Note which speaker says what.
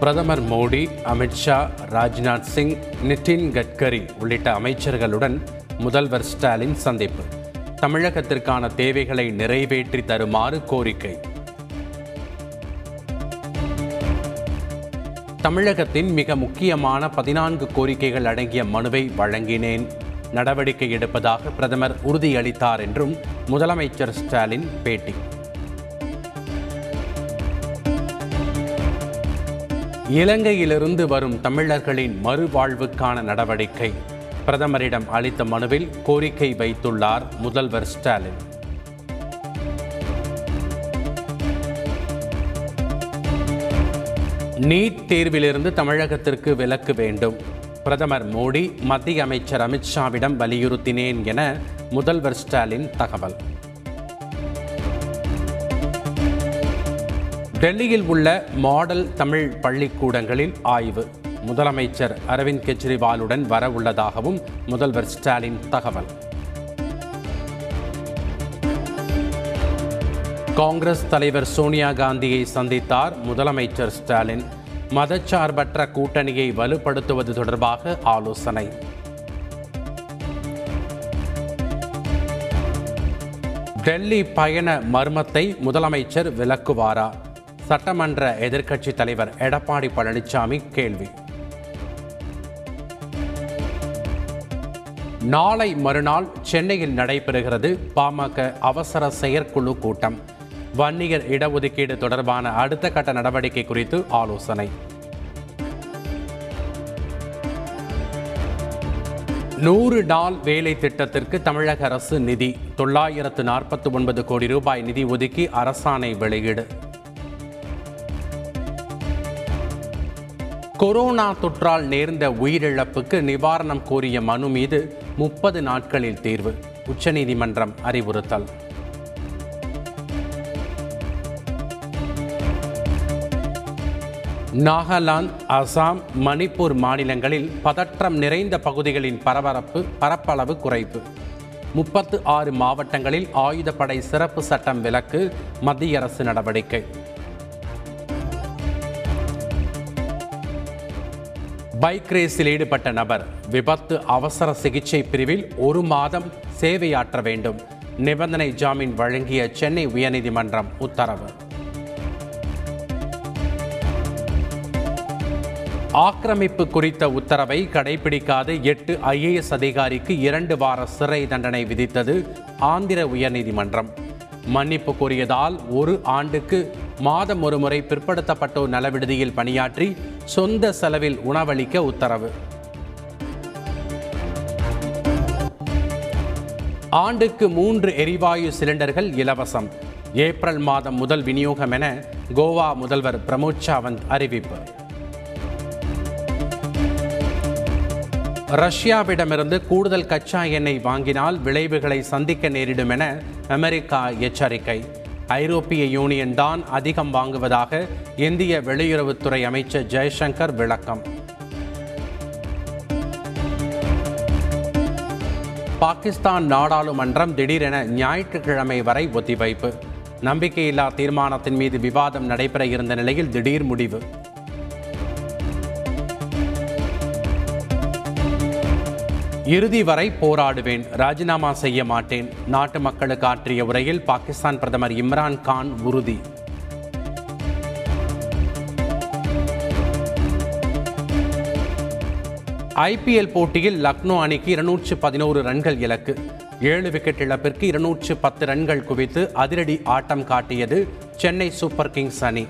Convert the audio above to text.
Speaker 1: பிரதமர் மோடி அமித்ஷா ராஜ்நாத் சிங் நிதின் கட்கரி உள்ளிட்ட அமைச்சர்களுடன் முதல்வர் ஸ்டாலின் சந்திப்பு. தமிழகத்திற்கான தேவைகளை நிறைவேற்றி தருமாறு கோரிக்கை. தமிழகத்தின் மிக முக்கியமான பதினான்கு கோரிக்கைகள் அடங்கிய மனுவை வழங்கினேன். நடவடிக்கை எடுப்பதாக பிரதமர் உறுதியளித்தார் என்றும் முதலமைச்சர் ஸ்டாலின் பேட்டி. இலங்கையிலிருந்து வரும் தமிழர்களின் மறுவாழ்வுக்கான நடவடிக்கை. பிரதமரிடம் அளித்த மனுவில் கோரிக்கை வைத்துள்ளார் முதல்வர் ஸ்டாலின். நீட் தேர்விலிருந்து தமிழகத்திற்கு விலக்கு வேண்டும். பிரதமர் மோடி மத்திய அமைச்சர் அமித்ஷாவிடம் வலியுறுத்தினேன் என முதல்வர் ஸ்டாலின் தகவல். டெல்லியில் உள்ள மாடல் தமிழ் பள்ளிக்கூடங்களில் ஆய்வு. முதலமைச்சர் அரவிந்த் கெஜ்ரிவாலுடன் வர உள்ளதாகவும் முதல்வர் ஸ்டாலின் தகவல். காங்கிரஸ் தலைவர் சோனியா காந்தியை சந்தித்தார் முதலமைச்சர் ஸ்டாலின். மதச்சார்பற்ற கூட்டணியை வலுப்படுத்துவது தொடர்பாக ஆலோசனை. டெல்லி பயண மர்மத்தை முதலமைச்சர் விளக்குவாரா? சட்டமன்ற எதிர்க்கட்சித் தலைவர் எடப்பாடி பழனிசாமி கேள்வி. நாளை மறுநாள் சென்னையில் நடைபெறுகிறது பாமக அவசர செயற்குழு கூட்டம். வன்னியர் இடஒதுக்கீடு தொடர்பான அடுத்த கட்ட நடவடிக்கை குறித்து ஆலோசனை. நூறு நாள் வேலை திட்டத்திற்கு தமிழக அரசு நிதி தொள்ளாயிரத்து நாற்பத்தி ஒன்பது கோடி ரூபாய் நிதி ஒதுக்கி அரசாணை வெளியீடு. கொரோனா தொற்றால் நேர்ந்த உயிரிழப்புக்கு நிவாரணம் கோரிய மனு மீது முப்பது நாட்களில் தீர்வு. உச்சநீதிமன்றம் அறிவுறுத்தல். நாகாலாந்து அசாம் மணிப்பூர் மாநிலங்களில் பதற்றம் நிறைந்த பகுதிகளின் பரபரப்பு பரப்பளவு குறைப்பு. முப்பத்து ஆறு மாவட்டங்களில் ஆயுதப்படை சிறப்பு சட்டம் விலக்கு மத்திய அரசு நடவடிக்கை. பைக் ரேஸில் ஈடுபட்ட நபர் விபத்து அவசர சிகிச்சை பிரிவில் ஒரு மாதம் சேவையாற்ற வேண்டும். நிபந்தனை ஜாமீன் வழங்கிய சென்னை உயர்நீதிமன்றம் உத்தரவு. ஆக்கிரமிப்பு குறித்த உத்தரவை கடைபிடிக்காத எட்டு ஐஏஎஸ் அதிகாரிக்கு இரண்டு வார சிறை தண்டனை விதித்தது ஆந்திர உயர்நீதிமன்றம். மன்னிப்பு கோரியதால் ஒரு ஆண்டுக்கு மாதம் ஒரு முறை பிற்படுத்தப்பட்டோர் நலவிடுதியில் பணியாற்றி சொந்த செலவில் உணவளிக்க உத்தரவு. ஆண்டுக்கு மூன்று எரிவாயு சிலிண்டர்கள் இலவசம். ஏப்ரல் மாதம் முதல் விநியோகம் என கோவா முதல்வர் பிரமோத் சாவந்த் அறிவிப்பு. ரஷ்யாவிடமிருந்து கூடுதல் கச்சா எண்ணெய் வாங்கினால் விளைவுகளை சந்திக்க நேரிடும் என அமெரிக்கா எச்சரிக்கை. ஐரோப்பிய யூனியன் தான் அதிகம் வாங்குவதாக இந்திய வெளியுறவுத்துறை அமைச்சர் ஜெய்சங்கர் விளக்கம். பாகிஸ்தான் நாடாளுமன்றம் திடீரென ஞாயிற்றுக்கிழமை வரை ஒத்திவைப்பு. நம்பிக்கையில்லா தீர்மானத்தின் மீது விவாதம் நடைபெற இருந்த நிலையில் திடீர் முடிவு. இறுதி வரை போராடுவேன் ராஜினாமா செய்ய மாட்டேன். நாட்டு மக்களுக்கு ஆற்றிய உரையில் பாகிஸ்தான் பிரதமர் இம்ரான் கான் உறுதி. ஐபிஎல் போட்டியில் லக்னோ அணிக்கு இருநூற்று பதினோரு ரன்கள் இலக்கு. ஏழு விக்கெட் இழப்பிற்கு இருநூற்று பத்து ரன்கள் குவித்து அதிரடி ஆட்டம் காட்டியது சென்னை சூப்பர் கிங்ஸ் அணி.